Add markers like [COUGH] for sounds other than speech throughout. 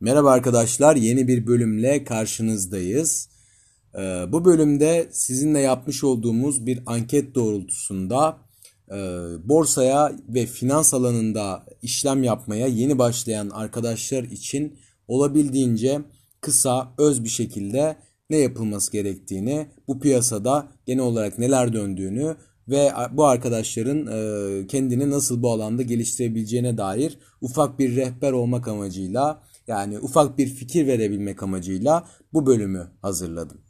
Merhaba arkadaşlar, yeni bir bölümle karşınızdayız. Ee, bu bölümde sizinle yapmış olduğumuz bir anket doğrultusunda e, borsaya ve finans alanında işlem yapmaya yeni başlayan arkadaşlar için olabildiğince kısa, öz bir şekilde ne yapılması gerektiğini, bu piyasada genel olarak neler döndüğünü ve bu arkadaşların e, kendini nasıl bu alanda geliştirebileceğine dair ufak bir rehber olmak amacıyla yani ufak bir fikir verebilmek amacıyla bu bölümü hazırladım.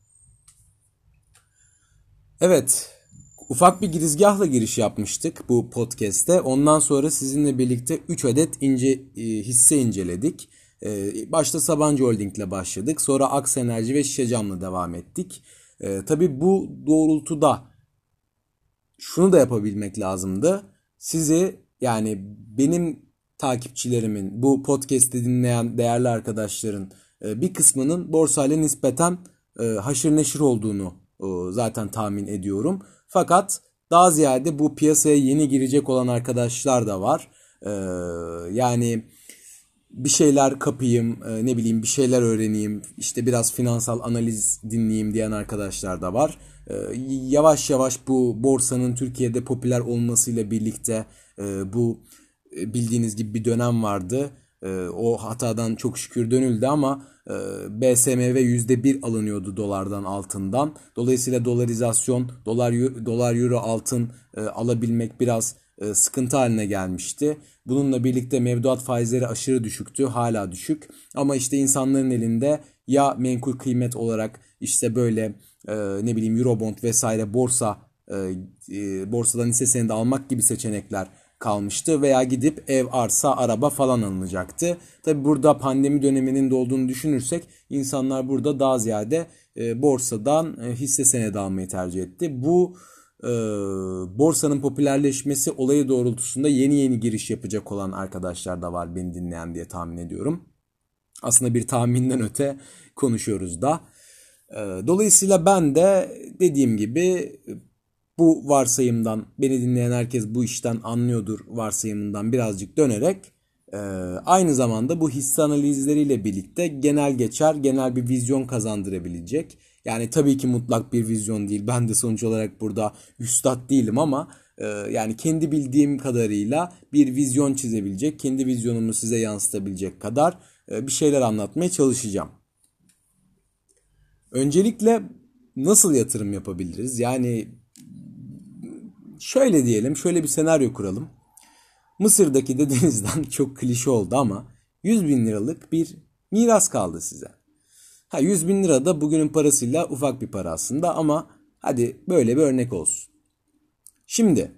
Evet, ufak bir girizgahla giriş yapmıştık bu podcast'te. Ondan sonra sizinle birlikte 3 adet ince e, hisse inceledik. E, başta Sabancı Holding ile başladık. Sonra Aks Enerji ve Şişecam'la devam ettik. E, tabii bu doğrultuda şunu da yapabilmek lazımdı. Sizi yani benim takipçilerimin, bu podcast'i dinleyen değerli arkadaşların e, bir kısmının borsayla nispeten e, haşır neşir olduğunu e, zaten tahmin ediyorum. Fakat daha ziyade bu piyasaya yeni girecek olan arkadaşlar da var. Yani bir şeyler kapayım, ne bileyim bir şeyler öğreneyim, işte biraz finansal analiz dinleyeyim diyen arkadaşlar da var. Yavaş yavaş bu borsanın Türkiye'de popüler olmasıyla birlikte bu bildiğiniz gibi bir dönem vardı. E, o hatadan çok şükür dönüldü ama e, BSMV %1 alınıyordu dolardan altından. Dolayısıyla dolarizasyon, dolar dolar euro altın alabilmek biraz sıkıntı haline gelmişti. Bununla birlikte mevduat faizleri aşırı düşüktü. Hala düşük. Ama işte insanların elinde ya menkul kıymet olarak işte böyle ne bileyim Eurobond vesaire borsa borsadan hisse senedi almak gibi seçenekler kalmıştı veya gidip ev, arsa, araba falan alınacaktı. Tabi burada pandemi döneminin de olduğunu düşünürsek insanlar burada daha ziyade e, borsadan e, hisse senedi almayı tercih etti. Bu e, borsanın popülerleşmesi olayı doğrultusunda yeni yeni giriş yapacak olan arkadaşlar da var beni dinleyen diye tahmin ediyorum. Aslında bir tahminden öte konuşuyoruz da. E, dolayısıyla ben de dediğim gibi bu varsayımdan beni dinleyen herkes bu işten anlıyordur varsayımından birazcık dönerek e, aynı zamanda bu hisse analizleriyle birlikte genel geçer, genel bir vizyon kazandırabilecek. Yani tabii ki mutlak bir vizyon değil. Ben de sonuç olarak burada üstad değilim ama e, yani kendi bildiğim kadarıyla bir vizyon çizebilecek, kendi vizyonumu size yansıtabilecek kadar e, bir şeyler anlatmaya çalışacağım. Öncelikle nasıl yatırım yapabiliriz? Yani şöyle diyelim, şöyle bir senaryo kuralım. Mısır'daki dedenizden [LAUGHS] çok klişe oldu ama 100 bin liralık bir miras kaldı size. Ha 100 bin lira da bugünün parasıyla ufak bir para aslında ama hadi böyle bir örnek olsun. Şimdi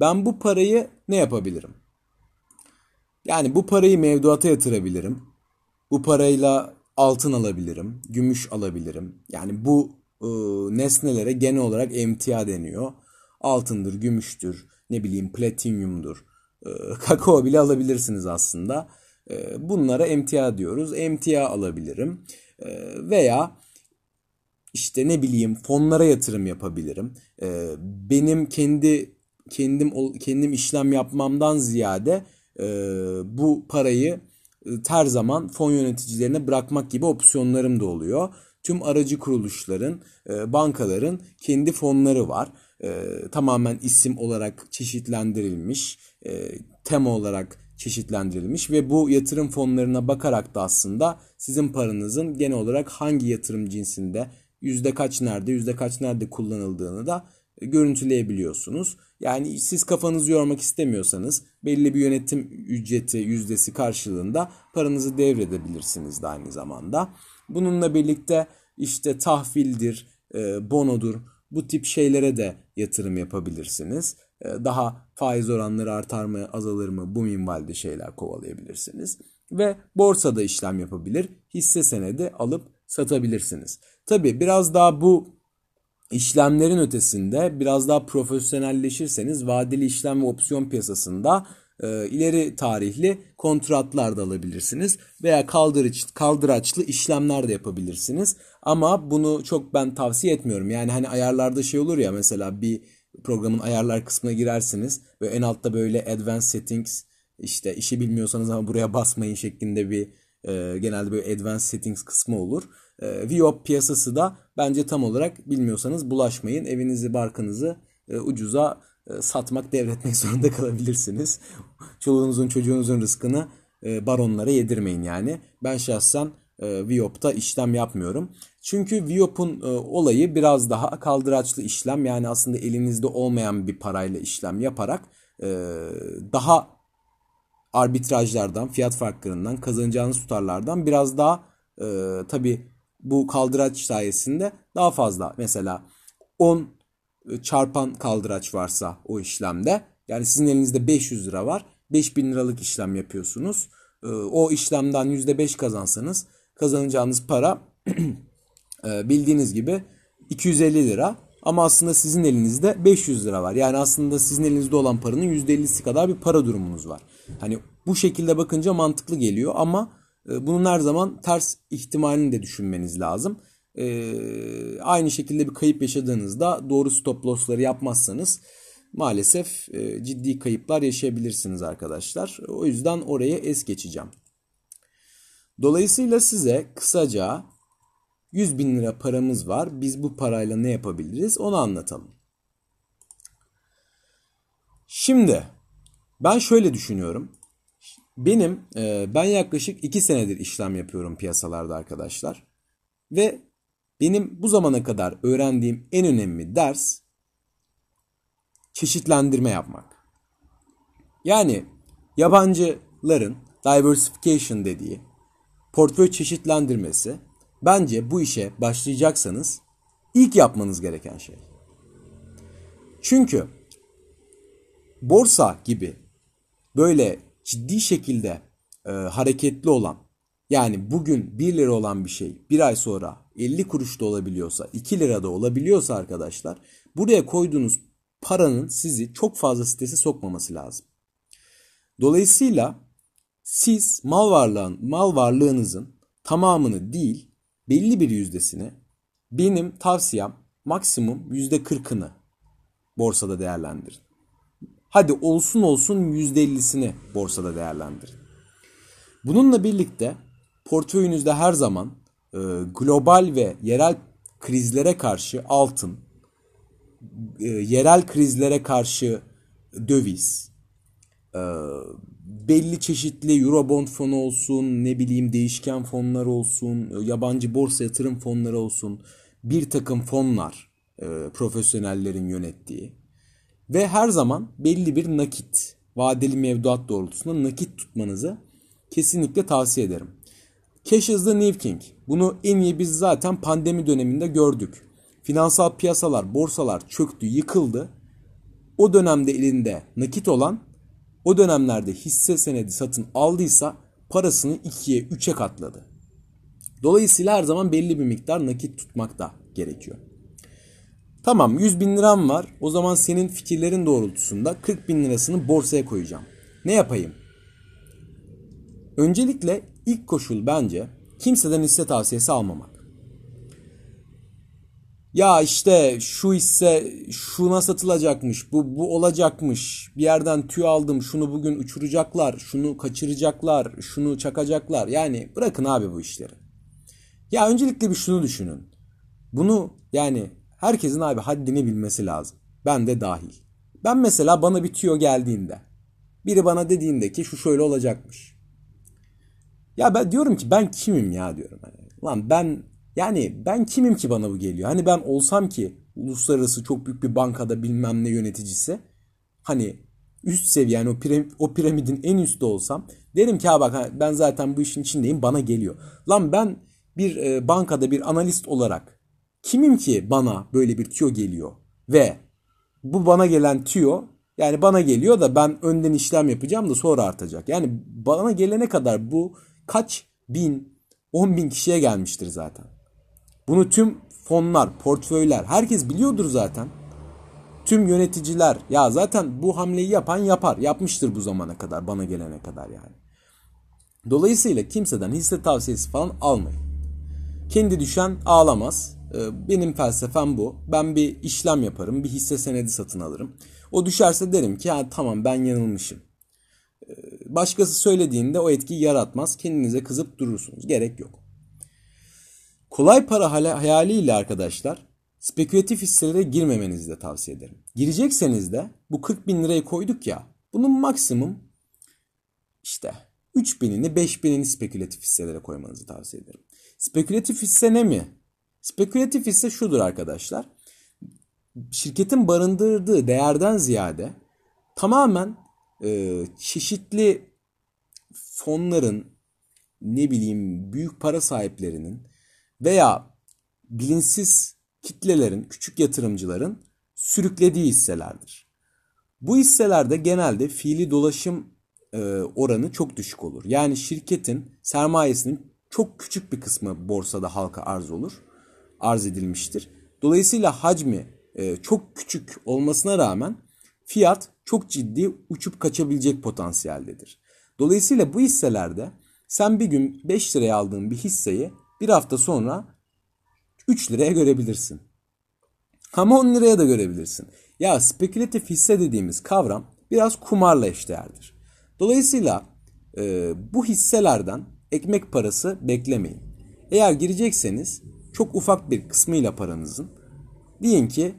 ben bu parayı ne yapabilirim? Yani bu parayı mevduata yatırabilirim. Bu parayla altın alabilirim, gümüş alabilirim. Yani bu e, nesnelere genel olarak emtia deniyor altındır, gümüştür, ne bileyim platinyumdur, e, [LAUGHS] kakao bile alabilirsiniz aslında. E, bunlara emtia diyoruz. Emtia alabilirim. E, veya işte ne bileyim fonlara yatırım yapabilirim. Benim kendi kendim kendim işlem yapmamdan ziyade e, bu parayı e, her zaman fon yöneticilerine bırakmak gibi opsiyonlarım da oluyor. Tüm aracı kuruluşların, e, bankaların kendi fonları var e, tamamen isim olarak çeşitlendirilmiş, e, tema olarak çeşitlendirilmiş ve bu yatırım fonlarına bakarak da aslında sizin paranızın genel olarak hangi yatırım cinsinde yüzde kaç nerede yüzde kaç nerede kullanıldığını da görüntüleyebiliyorsunuz. Yani siz kafanızı yormak istemiyorsanız belli bir yönetim ücreti yüzdesi karşılığında paranızı devredebilirsiniz de aynı zamanda. Bununla birlikte işte tahvildir, e, bonodur bu tip şeylere de yatırım yapabilirsiniz. Ee, daha faiz oranları artar mı azalır mı bu minvalde şeyler kovalayabilirsiniz. Ve borsada işlem yapabilir. Hisse senedi alıp satabilirsiniz. Tabi biraz daha bu işlemlerin ötesinde biraz daha profesyonelleşirseniz vadeli işlem ve opsiyon piyasasında e, ileri tarihli kontratlar da alabilirsiniz veya kaldırıç, kaldıraçlı işlemler de yapabilirsiniz. Ama bunu çok ben tavsiye etmiyorum. Yani hani ayarlarda şey olur ya mesela bir programın ayarlar kısmına girersiniz ve en altta böyle advanced settings işte işi bilmiyorsanız ama buraya basmayın şeklinde bir E, genelde böyle advanced settings kısmı olur. E, VIOP piyasası da bence tam olarak bilmiyorsanız bulaşmayın. Evinizi, barkınızı e, ucuza satmak, devretmek [LAUGHS] zorunda kalabilirsiniz. Çoluğunuzun, çocuğunuzun rızkını e, baronlara yedirmeyin yani. Ben şahsen e, Viop'ta işlem yapmıyorum. Çünkü Viop'un e, olayı biraz daha kaldıraçlı işlem yani aslında elinizde olmayan bir parayla işlem yaparak e, daha arbitrajlardan, fiyat farklarından, kazanacağınız tutarlardan biraz daha e, tabi bu kaldıraç sayesinde daha fazla mesela 10 çarpan kaldıraç varsa o işlemde yani sizin elinizde 500 lira var 5000 liralık işlem yapıyorsunuz. O işlemden %5 kazansanız kazanacağınız para [CLEARS THROAT] e, bildiğiniz gibi 250 lira. Ama aslında sizin elinizde 500 lira var. Yani aslında sizin elinizde olan paranın %50'si kadar bir para durumunuz var. Hani bu şekilde bakınca mantıklı geliyor ama e, bunun her zaman ters ihtimalini de düşünmeniz lazım. E, aynı şekilde bir kayıp yaşadığınızda doğru stop loss'ları yapmazsanız maalesef ciddi kayıplar yaşayabilirsiniz arkadaşlar. O yüzden oraya es geçeceğim. Dolayısıyla size kısaca 100 bin lira paramız var. Biz bu parayla ne yapabiliriz onu anlatalım. Şimdi ben şöyle düşünüyorum. Benim e, ben yaklaşık 2 senedir işlem yapıyorum piyasalarda arkadaşlar. Ve benim bu zamana kadar öğrendiğim en önemli ders çeşitlendirme yapmak. Yani yabancıların diversification dediği portföy çeşitlendirmesi bence bu işe başlayacaksanız ilk yapmanız gereken şey. Çünkü borsa gibi böyle ciddi şekilde e, hareketli olan yani bugün 1 lira olan bir şey bir ay sonra 50 kuruş da olabiliyorsa 2 lira da olabiliyorsa arkadaşlar buraya koyduğunuz paranın sizi çok fazla strese sokmaması lazım. Dolayısıyla siz mal varlığın, mal varlığınızın tamamını değil, belli bir yüzdesini benim tavsiyem maksimum yüzde kırkını borsada değerlendirin. Hadi olsun olsun yüzde ellisini borsada değerlendirin. Bununla birlikte portföyünüzde her zaman e, global ve yerel krizlere karşı altın, e, yerel krizlere karşı döviz, e, belli çeşitli Eurobond fonu olsun, ne bileyim değişken fonlar olsun, yabancı borsa yatırım fonları olsun, bir takım fonlar profesyonellerin yönettiği ve her zaman belli bir nakit, vadeli mevduat doğrultusunda nakit tutmanızı kesinlikle tavsiye ederim. Cash is the new king. Bunu en iyi biz zaten pandemi döneminde gördük. Finansal piyasalar, borsalar çöktü, yıkıldı. O dönemde elinde nakit olan o dönemlerde hisse senedi satın aldıysa parasını 2'ye 3'e katladı. Dolayısıyla her zaman belli bir miktar nakit tutmak da gerekiyor. Tamam 100 bin liram var. O zaman senin fikirlerin doğrultusunda 40 bin lirasını borsaya koyacağım. Ne yapayım? Öncelikle ilk koşul bence kimseden hisse tavsiyesi almamak. Ya işte şu hisse şuna satılacakmış, bu bu olacakmış. Bir yerden tüy aldım, şunu bugün uçuracaklar, şunu kaçıracaklar, şunu çakacaklar. Yani bırakın abi bu işleri. Ya öncelikle bir şunu düşünün. Bunu yani herkesin abi haddini bilmesi lazım. Ben de dahil. Ben mesela bana bir tüyo geldiğinde biri bana dediğinde ki şu şöyle olacakmış. Ya ben diyorum ki ben kimim ya diyorum. Hani, lan ben yani ben kimim ki bana bu geliyor? Hani ben olsam ki uluslararası çok büyük bir bankada bilmem ne yöneticisi. Hani üst seviye yani o, piramid, o piramidin en üstte olsam derim ki ha bak ben zaten bu işin içindeyim bana geliyor. Lan ben bir e, bankada bir analist olarak kimim ki bana böyle bir tüyo geliyor ve bu bana gelen tüyo yani bana geliyor da ben önden işlem yapacağım da sonra artacak. Yani bana gelene kadar bu kaç bin, on bin kişiye gelmiştir zaten. Bunu tüm fonlar, portföyler herkes biliyordur zaten. Tüm yöneticiler ya zaten bu hamleyi yapan yapar. Yapmıştır bu zamana kadar bana gelene kadar yani. Dolayısıyla kimseden hisse tavsiyesi falan almayın. Kendi düşen ağlamaz. Ee, benim felsefem bu. Ben bir işlem yaparım. Bir hisse senedi satın alırım. O düşerse derim ki ya tamam ben yanılmışım. Başkası söylediğinde o etkiyi yaratmaz. Kendinize kızıp durursunuz. Gerek yok. Kolay para hayaliyle arkadaşlar spekülatif hisselere girmemenizi de tavsiye ederim. Girecekseniz de bu 40 bin lirayı koyduk ya bunun maksimum işte 3 binini 5 binini spekülatif hisselere koymanızı tavsiye ederim. Spekülatif hisse ne mi? Spekülatif hisse şudur arkadaşlar. Şirketin barındırdığı değerden ziyade tamamen e, çeşitli fonların ne bileyim büyük para sahiplerinin veya bilinçsiz kitlelerin, küçük yatırımcıların sürüklediği hisselerdir. Bu hisselerde genelde fiili dolaşım e, oranı çok düşük olur. Yani şirketin sermayesinin çok küçük bir kısmı borsada halka arz olur, arz edilmiştir. Dolayısıyla hacmi e, çok küçük olmasına rağmen fiyat çok ciddi uçup kaçabilecek potansiyeldedir. Dolayısıyla bu hisselerde sen bir gün 5 liraya aldığın bir hisseyi bir hafta sonra 3 liraya görebilirsin. Ama 10 liraya da görebilirsin. Ya spekülatif hisse dediğimiz kavram biraz kumarla eşdeğerdir. Dolayısıyla e, bu hisselerden ekmek parası beklemeyin. Eğer girecekseniz çok ufak bir kısmıyla paranızın deyin ki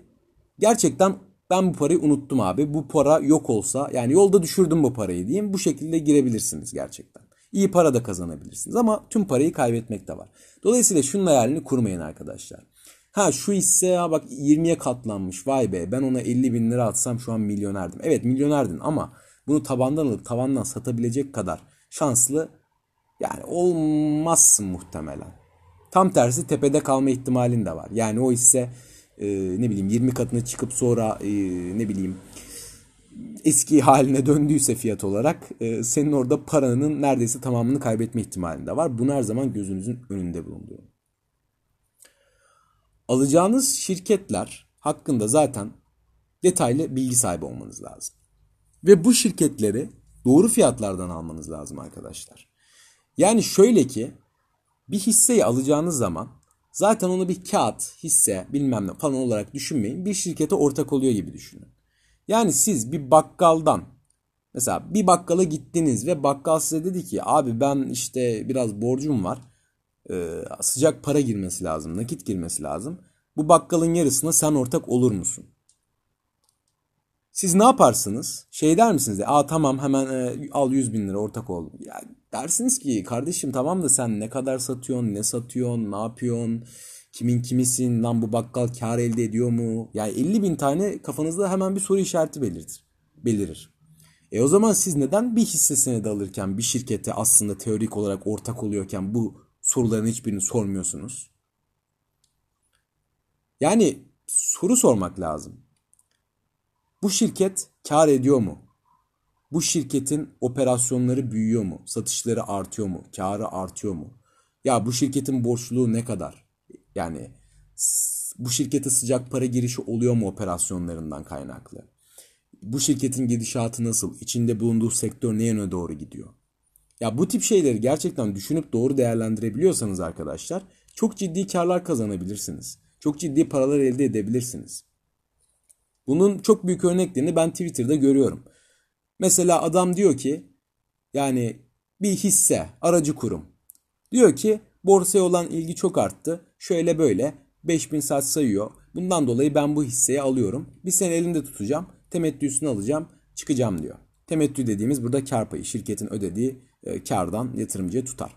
gerçekten ben bu parayı unuttum abi. Bu para yok olsa yani yolda düşürdüm bu parayı diyeyim. Bu şekilde girebilirsiniz gerçekten. İyi para da kazanabilirsiniz ama tüm parayı kaybetmek de var. Dolayısıyla şunun hayalini kurmayın arkadaşlar. Ha şu hisse ya bak 20'ye katlanmış vay be ben ona 50 bin lira atsam şu an milyonerdim. Evet milyonerdin ama bunu tabandan alıp tavandan satabilecek kadar şanslı yani olmazsın muhtemelen. Tam tersi tepede kalma ihtimalin de var. Yani o hisse e, ne bileyim 20 katına çıkıp sonra e, ne bileyim eski haline döndüyse fiyat olarak e, senin orada paranın neredeyse tamamını kaybetme ihtimalin de var. Bunu her zaman gözünüzün önünde bulundurun. Alacağınız şirketler hakkında zaten detaylı bilgi sahibi olmanız lazım. Ve bu şirketleri doğru fiyatlardan almanız lazım arkadaşlar. Yani şöyle ki bir hisseyi alacağınız zaman zaten onu bir kağıt, hisse bilmem ne falan olarak düşünmeyin. Bir şirkete ortak oluyor gibi düşünün. Yani siz bir bakkaldan mesela bir bakkala gittiniz ve bakkal size dedi ki abi ben işte biraz borcum var. Ee, sıcak para girmesi lazım, nakit girmesi lazım. Bu bakkalın yarısına sen ortak olur musun? Siz ne yaparsınız? Şey der misiniz? Aa tamam hemen e, al 100 bin lira ortak ol. Ya dersiniz ki kardeşim tamam da sen ne kadar satıyorsun, ne satıyorsun, ne yapıyorsun, kimin kimisin, lan bu bakkal kar elde ediyor mu? Yani 50 bin tane kafanızda hemen bir soru işareti belirtir. Belirir. E o zaman siz neden bir hissesine de alırken bir şirkete aslında teorik olarak ortak oluyorken bu soruların hiçbirini sormuyorsunuz? Yani soru sormak lazım. Bu şirket kar ediyor mu? Bu şirketin operasyonları büyüyor mu? Satışları artıyor mu? Karı artıyor mu? Ya bu şirketin borçluluğu ne kadar? Yani bu şirkete sıcak para girişi oluyor mu operasyonlarından kaynaklı? Bu şirketin gidişatı nasıl? İçinde bulunduğu sektör ne yöne doğru gidiyor? Ya bu tip şeyleri gerçekten düşünüp doğru değerlendirebiliyorsanız arkadaşlar çok ciddi karlar kazanabilirsiniz. Çok ciddi paralar elde edebilirsiniz. Bunun çok büyük örneklerini ben Twitter'da görüyorum. Mesela adam diyor ki yani bir hisse, aracı kurum. Diyor ki borsaya olan ilgi çok arttı. Şöyle böyle 5000 saat sayıyor. Bundan dolayı ben bu hisseyi alıyorum. Bir sene elinde tutacağım. Temettüsünü alacağım. Çıkacağım diyor. Temettü dediğimiz burada kar payı. Şirketin ödediği e, kardan yatırımcıya tutar.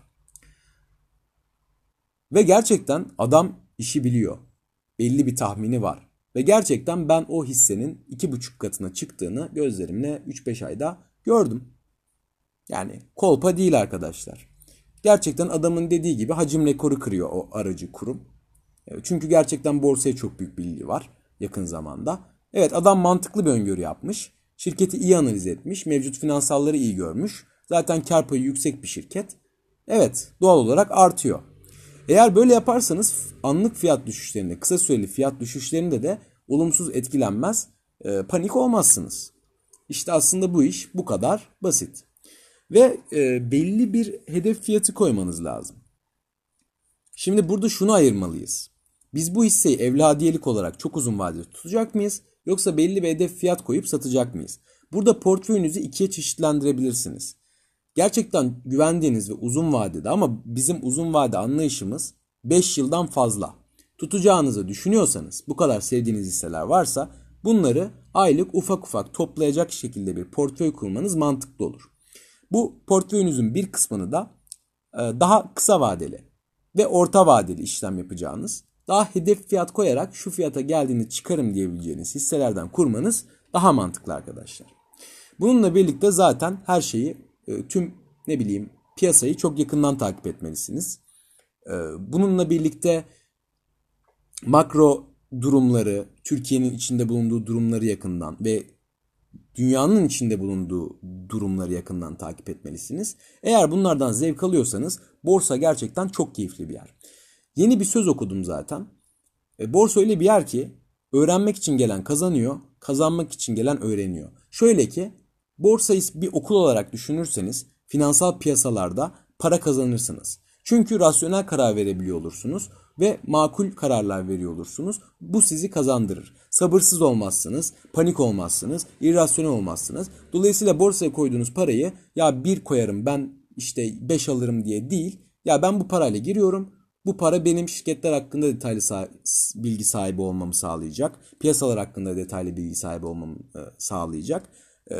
Ve gerçekten adam işi biliyor. Belli bir tahmini var. Ve gerçekten ben o hissenin 2,5 katına çıktığını gözlerimle 3-5 ayda gördüm. Yani kolpa değil arkadaşlar. Gerçekten adamın dediği gibi hacim rekoru kırıyor o aracı kurum. Çünkü gerçekten borsaya çok büyük bilgi var yakın zamanda. Evet adam mantıklı bir öngörü yapmış. Şirketi iyi analiz etmiş. Mevcut finansalları iyi görmüş. Zaten kar payı yüksek bir şirket. Evet doğal olarak artıyor. Eğer böyle yaparsanız anlık fiyat düşüşlerinde, kısa süreli fiyat düşüşlerinde de olumsuz etkilenmez, e, panik olmazsınız. İşte aslında bu iş bu kadar basit. Ve e, belli bir hedef fiyatı koymanız lazım. Şimdi burada şunu ayırmalıyız. Biz bu hisseyi evladiyelik olarak çok uzun vadede tutacak mıyız? Yoksa belli bir hedef fiyat koyup satacak mıyız? Burada portföyünüzü ikiye çeşitlendirebilirsiniz. Gerçekten güvendiğiniz ve uzun vadede ama bizim uzun vade anlayışımız 5 yıldan fazla. Tutacağınızı düşünüyorsanız bu kadar sevdiğiniz hisseler varsa bunları aylık ufak ufak toplayacak şekilde bir portföy kurmanız mantıklı olur. Bu portföyünüzün bir kısmını da e, daha kısa vadeli ve orta vadeli işlem yapacağınız, daha hedef fiyat koyarak şu fiyata geldiğini çıkarım diyebileceğiniz hisselerden kurmanız daha mantıklı arkadaşlar. Bununla birlikte zaten her şeyi tüm ne bileyim piyasayı çok yakından takip etmelisiniz. E, bununla birlikte makro durumları, Türkiye'nin içinde bulunduğu durumları yakından ve dünyanın içinde bulunduğu durumları yakından takip etmelisiniz. Eğer bunlardan zevk alıyorsanız borsa gerçekten çok keyifli bir yer. Yeni bir söz okudum zaten. E, borsa öyle bir yer ki öğrenmek için gelen kazanıyor, kazanmak için gelen öğreniyor. Şöyle ki borsayı bir okul olarak düşünürseniz finansal piyasalarda para kazanırsınız. Çünkü rasyonel karar verebiliyor olursunuz ve makul kararlar veriyor olursunuz. Bu sizi kazandırır. Sabırsız olmazsınız, panik olmazsınız, irrasyonel olmazsınız. Dolayısıyla borsaya koyduğunuz parayı ya bir koyarım ben işte beş alırım diye değil. Ya ben bu parayla giriyorum. Bu para benim şirketler hakkında detaylı bilgi sahibi olmamı sağlayacak. Piyasalar hakkında detaylı bilgi sahibi olmamı e, sağlayacak. E,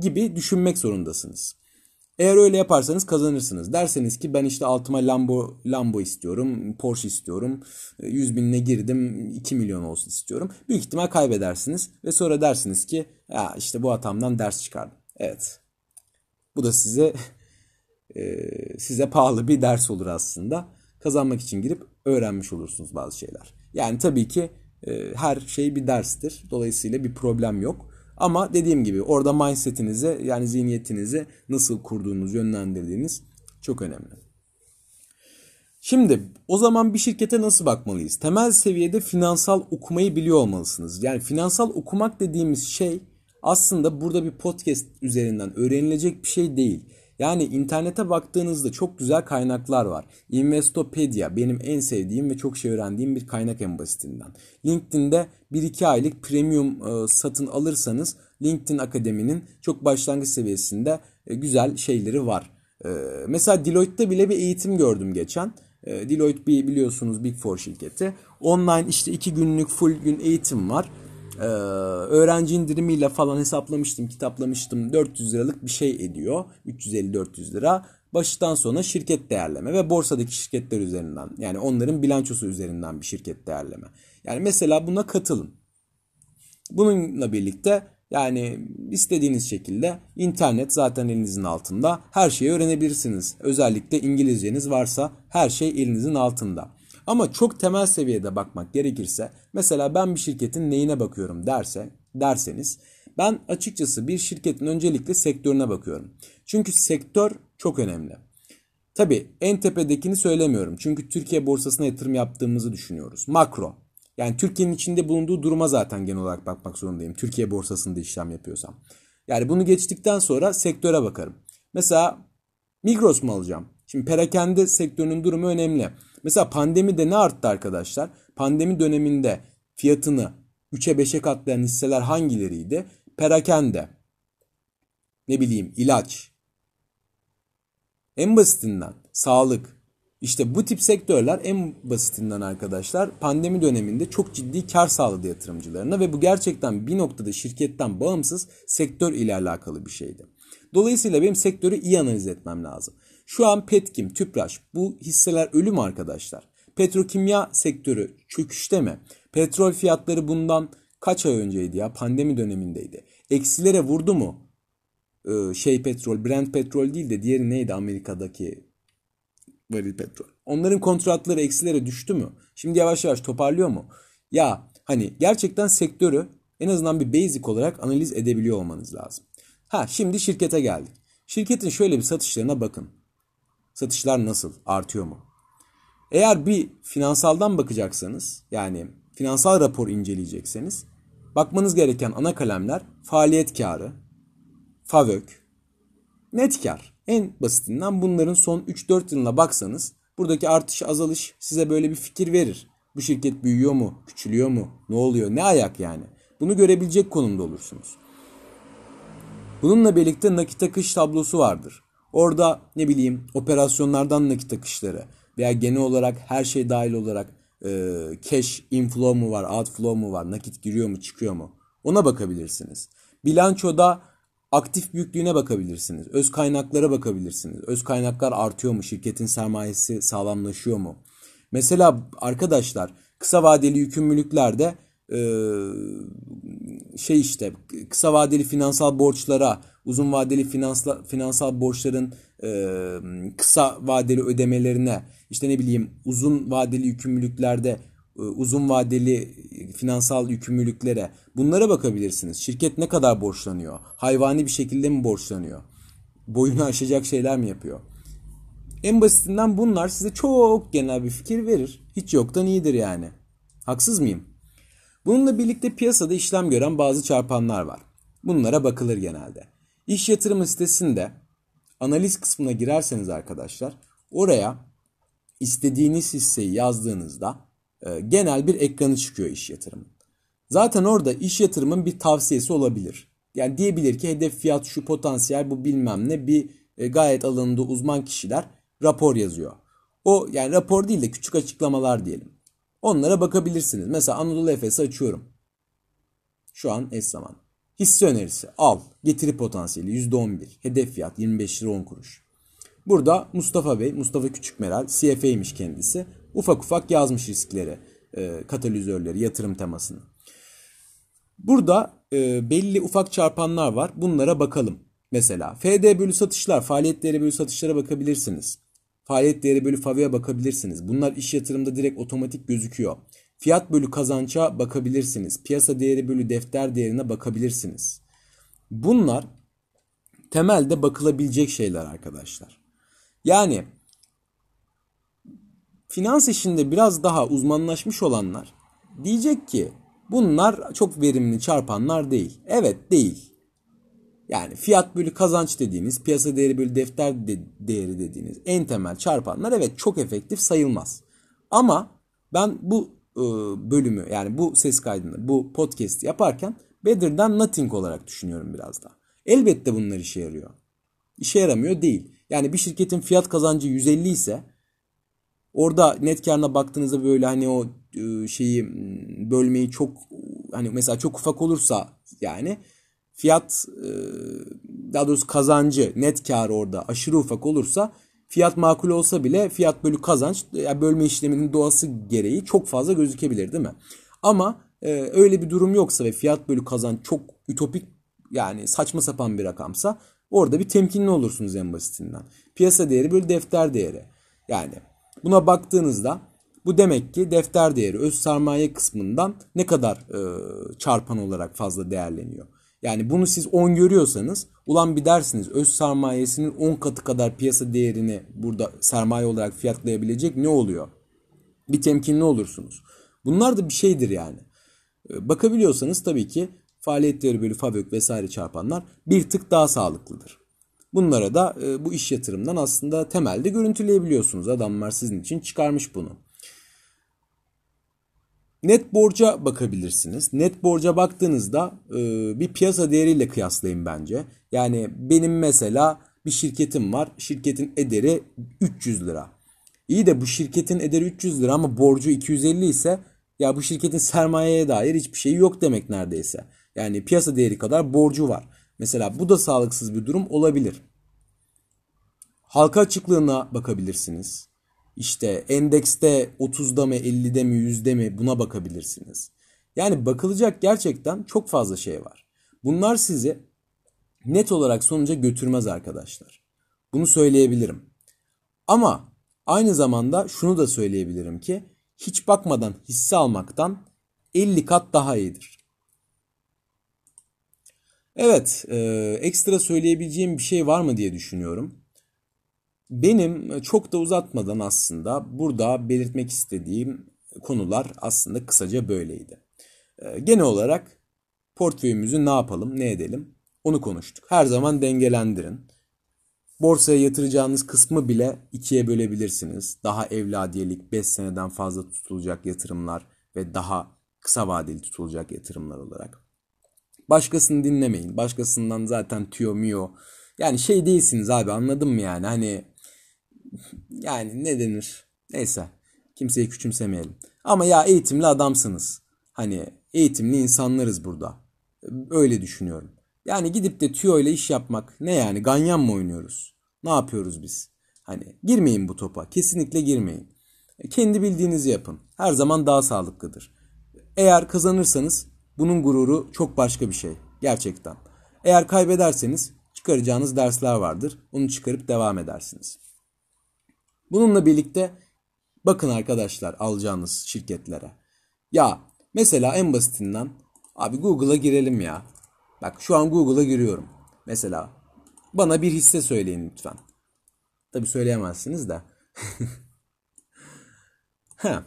gibi düşünmek zorundasınız. Eğer öyle yaparsanız kazanırsınız. Derseniz ki ben işte altıma Lambo, Lambo istiyorum, Porsche istiyorum, 100 e, binine girdim 2 milyon olsun istiyorum. Büyük ihtimal kaybedersiniz ve sonra dersiniz ki ya işte bu hatamdan ders çıkardım. Evet. Bu da size [LAUGHS] e, size pahalı bir ders olur aslında. Kazanmak için girip öğrenmiş olursunuz bazı şeyler. Yani tabii ki e, her şey bir derstir. Dolayısıyla bir problem yok. Ama dediğim gibi orada mindsetinizi yani zihniyetinizi nasıl kurduğunuz, yönlendirdiğiniz çok önemli. Şimdi o zaman bir şirkete nasıl bakmalıyız? Temel seviyede finansal okumayı biliyor olmalısınız. Yani finansal okumak dediğimiz şey aslında burada bir podcast üzerinden öğrenilecek bir şey değil. Yani internete baktığınızda çok güzel kaynaklar var. Investopedia benim en sevdiğim ve çok şey öğrendiğim bir kaynak en basitinden. LinkedIn'de 1-2 aylık premium e, satın alırsanız LinkedIn Akademi'nin çok başlangıç seviyesinde e, güzel şeyleri var. E, mesela Deloitte'de bile bir eğitim gördüm geçen. Deloitte biliyorsunuz Big Four şirketi. Online işte 2 günlük full gün eğitim var. Ee, öğrenci indirimiyle falan hesaplamıştım, kitaplamıştım. 400 liralık bir şey ediyor. 350-400 lira. Baştan sona şirket değerleme ve borsadaki şirketler üzerinden. Yani onların bilançosu üzerinden bir şirket değerleme. Yani mesela buna katılın. Bununla birlikte yani istediğiniz şekilde internet zaten elinizin altında. Her şeyi öğrenebilirsiniz. Özellikle İngilizceniz varsa her şey elinizin altında. Ama çok temel seviyede bakmak gerekirse mesela ben bir şirketin neyine bakıyorum derse derseniz ben açıkçası bir şirketin öncelikle sektörüne bakıyorum. Çünkü sektör çok önemli. Tabi en tepedekini söylemiyorum. Çünkü Türkiye borsasına yatırım yaptığımızı düşünüyoruz. Makro. Yani Türkiye'nin içinde bulunduğu duruma zaten genel olarak bakmak zorundayım. Türkiye borsasında işlem yapıyorsam. Yani bunu geçtikten sonra sektöre bakarım. Mesela Migros mu alacağım? Şimdi perakende sektörünün durumu önemli. Mesela pandemide ne arttı arkadaşlar? Pandemi döneminde fiyatını 3'e 5'e katlayan hisseler hangileriydi? Perakende, ne bileyim ilaç, en basitinden sağlık. İşte bu tip sektörler en basitinden arkadaşlar pandemi döneminde çok ciddi kar sağladı yatırımcılarına ve bu gerçekten bir noktada şirketten bağımsız sektör ile alakalı bir şeydi. Dolayısıyla benim sektörü iyi analiz etmem lazım. Şu an Petkim, Tüpraş bu hisseler ölüm arkadaşlar. Petrokimya sektörü çöküşte mi? Petrol fiyatları bundan kaç ay önceydi ya? Pandemi dönemindeydi. Eksilere vurdu mu? Ee, şey petrol, Brent petrol değil de diğeri neydi Amerika'daki varil petrol. Onların kontratları eksilere düştü mü? Şimdi yavaş yavaş toparlıyor mu? Ya hani gerçekten sektörü en azından bir basic olarak analiz edebiliyor olmanız lazım. Ha şimdi şirkete geldik. Şirketin şöyle bir satışlarına bakın. Satışlar nasıl? Artıyor mu? Eğer bir finansaldan bakacaksanız yani finansal rapor inceleyecekseniz bakmanız gereken ana kalemler faaliyet karı, FAVÖK, net kar. En basitinden bunların son 3-4 yılına baksanız buradaki artış azalış size böyle bir fikir verir. Bu şirket büyüyor mu, küçülüyor mu, ne oluyor, ne ayak yani. Bunu görebilecek konumda olursunuz. Bununla birlikte nakit akış tablosu vardır. Orada ne bileyim operasyonlardan nakit akışları veya genel olarak her şey dahil olarak e, cash inflow mu var, outflow mu var, nakit giriyor mu, çıkıyor mu? Ona bakabilirsiniz. Bilançoda aktif büyüklüğüne bakabilirsiniz. Öz kaynaklara bakabilirsiniz. Öz kaynaklar artıyor mu? Şirketin sermayesi sağlamlaşıyor mu? Mesela arkadaşlar kısa vadeli yükümlülüklerde e, şey işte kısa vadeli finansal borçlara, uzun vadeli finansal, finansal borçların e, kısa vadeli ödemelerine, işte ne bileyim uzun vadeli yükümlülüklerde e, uzun vadeli finansal yükümlülüklere bunlara bakabilirsiniz. Şirket ne kadar borçlanıyor? Hayvani bir şekilde mi borçlanıyor? Boyunu aşacak şeyler mi yapıyor? En basitinden bunlar size çok genel bir fikir verir. Hiç yoktan iyidir yani. Haksız mıyım? Bununla birlikte piyasada işlem gören bazı çarpanlar var. Bunlara bakılır genelde. İş yatırımı sitesinde analiz kısmına girerseniz arkadaşlar oraya istediğiniz hisseyi yazdığınızda e, genel bir ekranı çıkıyor iş yatırımı. Zaten orada iş yatırımın bir tavsiyesi olabilir. Yani diyebilir ki hedef fiyat şu potansiyel bu bilmem ne bir e, gayet alanında uzman kişiler rapor yazıyor. O yani rapor değil de küçük açıklamalar diyelim. Onlara bakabilirsiniz. Mesela Anadolu Efes'i açıyorum. Şu an eş zaman. Hisse önerisi al. Getiri potansiyeli %11. Hedef fiyat 25 lira 10 kuruş. Burada Mustafa Bey, Mustafa Küçükmeral CFA'ymış kendisi. Ufak ufak yazmış riskleri, e, katalizörleri, yatırım temasını. Burada e, belli ufak çarpanlar var. Bunlara bakalım. Mesela FD bölü satışlar, faaliyet değeri bölü satışlara bakabilirsiniz. Faaliyet değeri bölü FAV'ye bakabilirsiniz. Bunlar iş yatırımda direkt otomatik gözüküyor. Fiyat bölü kazança bakabilirsiniz. Piyasa değeri bölü defter değerine bakabilirsiniz. Bunlar temelde bakılabilecek şeyler arkadaşlar. Yani finans işinde biraz daha uzmanlaşmış olanlar diyecek ki bunlar çok verimli çarpanlar değil. Evet değil. Yani fiyat bölü kazanç dediğiniz, piyasa değeri bölü defter de değeri dediğiniz en temel çarpanlar evet çok efektif sayılmaz. Ama ben bu e, bölümü yani bu ses kaydını, bu podcast yaparken better than nothing olarak düşünüyorum biraz da. Elbette bunlar işe yarıyor. İşe yaramıyor değil. Yani bir şirketin fiyat kazancı 150 ise orada net karına baktığınızda böyle hani o e, şeyi bölmeyi çok hani mesela çok ufak olursa yani fiyat e, daha doğrusu kazancı net kar orada aşırı ufak olursa fiyat makul olsa bile fiyat bölü kazanç yani bölme işleminin doğası gereği çok fazla gözükebilir değil mi? Ama e, öyle bir durum yoksa ve fiyat bölü kazanç çok ütopik yani saçma sapan bir rakamsa orada bir temkinli olursunuz en basitinden. Piyasa değeri bölü defter değeri. Yani buna baktığınızda bu demek ki defter değeri öz sermaye kısmından ne kadar e, çarpan olarak fazla değerleniyor. Yani bunu siz 10 görüyorsanız ulan bir dersiniz öz sermayesinin 10 katı kadar piyasa değerini burada sermaye olarak fiyatlayabilecek ne oluyor? Bir temkinli olursunuz. Bunlar da bir şeydir yani. Ee, bakabiliyorsanız tabii ki faaliyet değeri bölü fabrik vesaire çarpanlar bir tık daha sağlıklıdır. Bunlara da e, bu iş yatırımdan aslında temelde görüntüleyebiliyorsunuz. Adamlar sizin için çıkarmış bunu. Net borca bakabilirsiniz. Net borca baktığınızda e, bir piyasa değeriyle kıyaslayın bence. Yani benim mesela bir şirketim var. Şirketin ederi 300 lira. İyi de bu şirketin ederi 300 lira ama borcu 250 ise ya bu şirketin sermayeye dair hiçbir şey yok demek neredeyse. Yani piyasa değeri kadar borcu var. Mesela bu da sağlıksız bir durum olabilir. Halka açıklığına bakabilirsiniz. İşte endekste 30'da mı 50'de mi 100'de mi buna bakabilirsiniz. Yani bakılacak gerçekten çok fazla şey var. Bunlar sizi net olarak sonuca götürmez arkadaşlar. Bunu söyleyebilirim. Ama aynı zamanda şunu da söyleyebilirim ki hiç bakmadan hisse almaktan 50 kat daha iyidir. Evet, e, ekstra söyleyebileceğim bir şey var mı diye düşünüyorum. Benim çok da uzatmadan aslında burada belirtmek istediğim konular aslında kısaca böyleydi. Ee, genel olarak portföyümüzü ne yapalım, ne edelim onu konuştuk. Her zaman dengelendirin. Borsaya yatıracağınız kısmı bile ikiye bölebilirsiniz. Daha evladiyelik 5 seneden fazla tutulacak yatırımlar ve daha kısa vadeli tutulacak yatırımlar olarak. Başkasını dinlemeyin. Başkasından zaten tüyo miyo Yani şey değilsiniz abi anladın mı yani hani yani ne denir? Neyse kimseyi küçümsemeyelim. Ama ya eğitimli adamsınız. Hani eğitimli insanlarız burada. Öyle düşünüyorum. Yani gidip de tüyo ile iş yapmak ne yani ganyan mı oynuyoruz? Ne yapıyoruz biz? Hani girmeyin bu topa. Kesinlikle girmeyin. Kendi bildiğinizi yapın. Her zaman daha sağlıklıdır. Eğer kazanırsanız bunun gururu çok başka bir şey. Gerçekten. Eğer kaybederseniz çıkaracağınız dersler vardır. Onu çıkarıp devam edersiniz. Bununla birlikte bakın arkadaşlar alacağınız şirketlere. Ya mesela en basitinden abi Google'a girelim ya. Bak şu an Google'a giriyorum. Mesela bana bir hisse söyleyin lütfen. Tabi söyleyemezsiniz de. [LAUGHS] ha.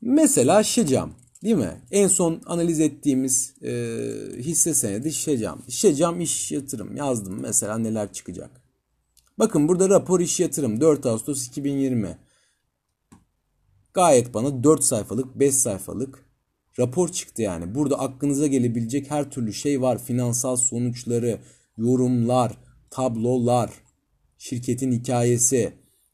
Mesela Şecam değil mi? En son analiz ettiğimiz e, hisse senedi Şecam. Şecam iş yatırım yazdım mesela neler çıkacak. Bakın burada rapor iş yatırım 4 Ağustos 2020. Gayet bana 4 sayfalık 5 sayfalık rapor çıktı yani. Burada aklınıza gelebilecek her türlü şey var. Finansal sonuçları, yorumlar, tablolar, şirketin hikayesi.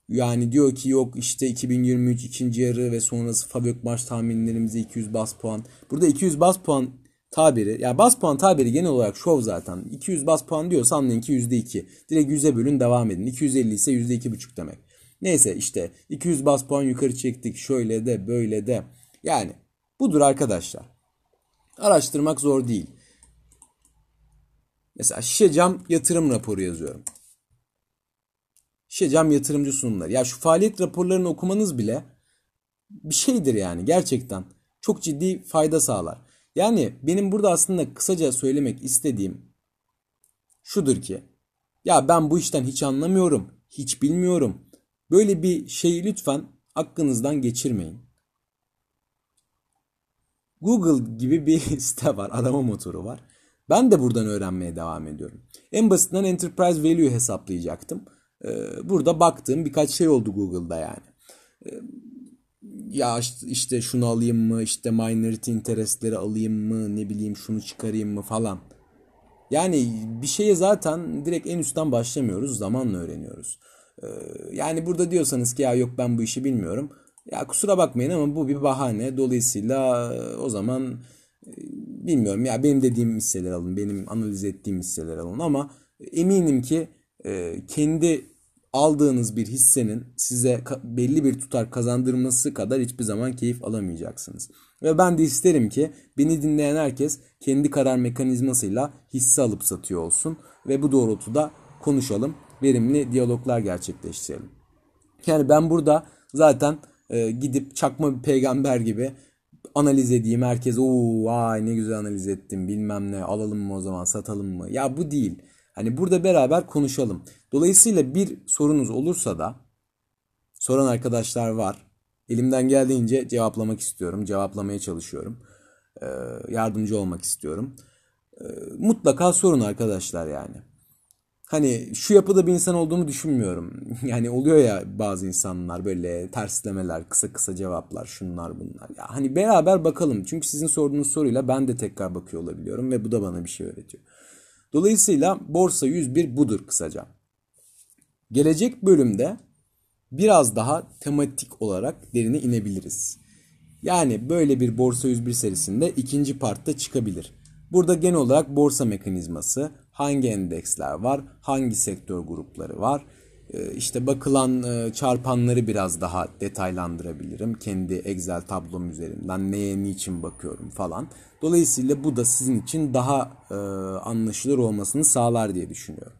Yani diyor ki yok işte 2023 ikinci yarı ve sonrası Fabök maç tahminlerimize 200 bas puan. Burada 200 bas puan tabiri. Ya yani bas puan tabiri genel olarak şov zaten. 200 bas puan diyorsa anlayın ki %2. Direkt 100'e bölün devam edin. 250 ise %2,5 demek. Neyse işte 200 bas puan yukarı çektik. Şöyle de böyle de. Yani budur arkadaşlar. Araştırmak zor değil. Mesela şişe cam yatırım raporu yazıyorum. Şişe cam yatırımcı sunumları. Ya şu faaliyet raporlarını okumanız bile bir şeydir yani gerçekten. Çok ciddi fayda sağlar. Yani benim burada aslında kısaca söylemek istediğim şudur ki ya ben bu işten hiç anlamıyorum, hiç bilmiyorum. Böyle bir şeyi lütfen aklınızdan geçirmeyin. Google gibi bir [LAUGHS] site var, arama motoru var. Ben de buradan öğrenmeye devam ediyorum. En basitinden enterprise value hesaplayacaktım. Burada baktığım birkaç şey oldu Google'da yani ya işte şunu alayım mı işte minority interestleri alayım mı ne bileyim şunu çıkarayım mı falan. Yani bir şeye zaten direkt en üstten başlamıyoruz zamanla öğreniyoruz. Ee, yani burada diyorsanız ki ya yok ben bu işi bilmiyorum. Ya kusura bakmayın ama bu bir bahane. Dolayısıyla e, o zaman e, bilmiyorum ya benim dediğim hisseler alın, benim analiz ettiğim hisseler alın ama eminim ki e, kendi aldığınız bir hissenin size belli bir tutar kazandırması kadar hiçbir zaman keyif alamayacaksınız. Ve ben de isterim ki beni dinleyen herkes kendi karar mekanizmasıyla hisse alıp satıyor olsun ve bu doğrultuda konuşalım, verimli diyaloglar gerçekleştirelim. Yani ben burada zaten e, gidip çakma bir peygamber gibi analiz edeyim. Herkes o ay ne güzel analiz ettim bilmem ne alalım mı o zaman satalım mı? Ya bu değil. Hani burada beraber konuşalım. Dolayısıyla bir sorunuz olursa da soran arkadaşlar var. Elimden geldiğince cevaplamak istiyorum. Cevaplamaya çalışıyorum. Ee, yardımcı olmak istiyorum. Ee, mutlaka sorun arkadaşlar yani. Hani şu yapıda bir insan olduğumu düşünmüyorum. [LAUGHS] Yani oluyor ya bazı insanlar böyle terslemeler, kısa kısa cevaplar, şunlar bunlar. Ya hani beraber bakalım. Çünkü sizin sorduğunuz soruyla ben de tekrar bakıyor olabiliyorum ve bu da bana bir şey öğretiyor. Dolayısıyla Borsa 101 budur kısaca. Gelecek bölümde biraz daha tematik olarak derine inebiliriz. Yani böyle bir Borsa 101 serisinde ikinci partta çıkabilir. Burada genel olarak borsa mekanizması, hangi endeksler var, hangi sektör grupları var, işte bakılan e, çarpanları biraz daha detaylandırabilirim. Kendi Excel tablom üzerinden neye niçin bakıyorum falan. Dolayısıyla bu da sizin için daha e, anlaşılır olmasını sağlar diye düşünüyorum.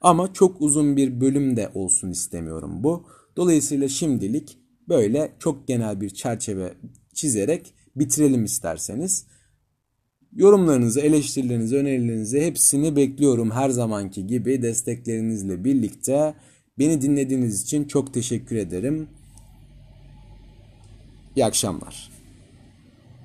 Ama çok uzun bir bölüm de olsun istemiyorum bu. Dolayısıyla şimdilik böyle çok genel bir çerçeve çizerek bitirelim isterseniz. Yorumlarınızı, eleştirilerinizi, önerilerinizi hepsini bekliyorum her zamanki gibi desteklerinizle birlikte. Beni dinlediğiniz için çok teşekkür ederim. İyi akşamlar.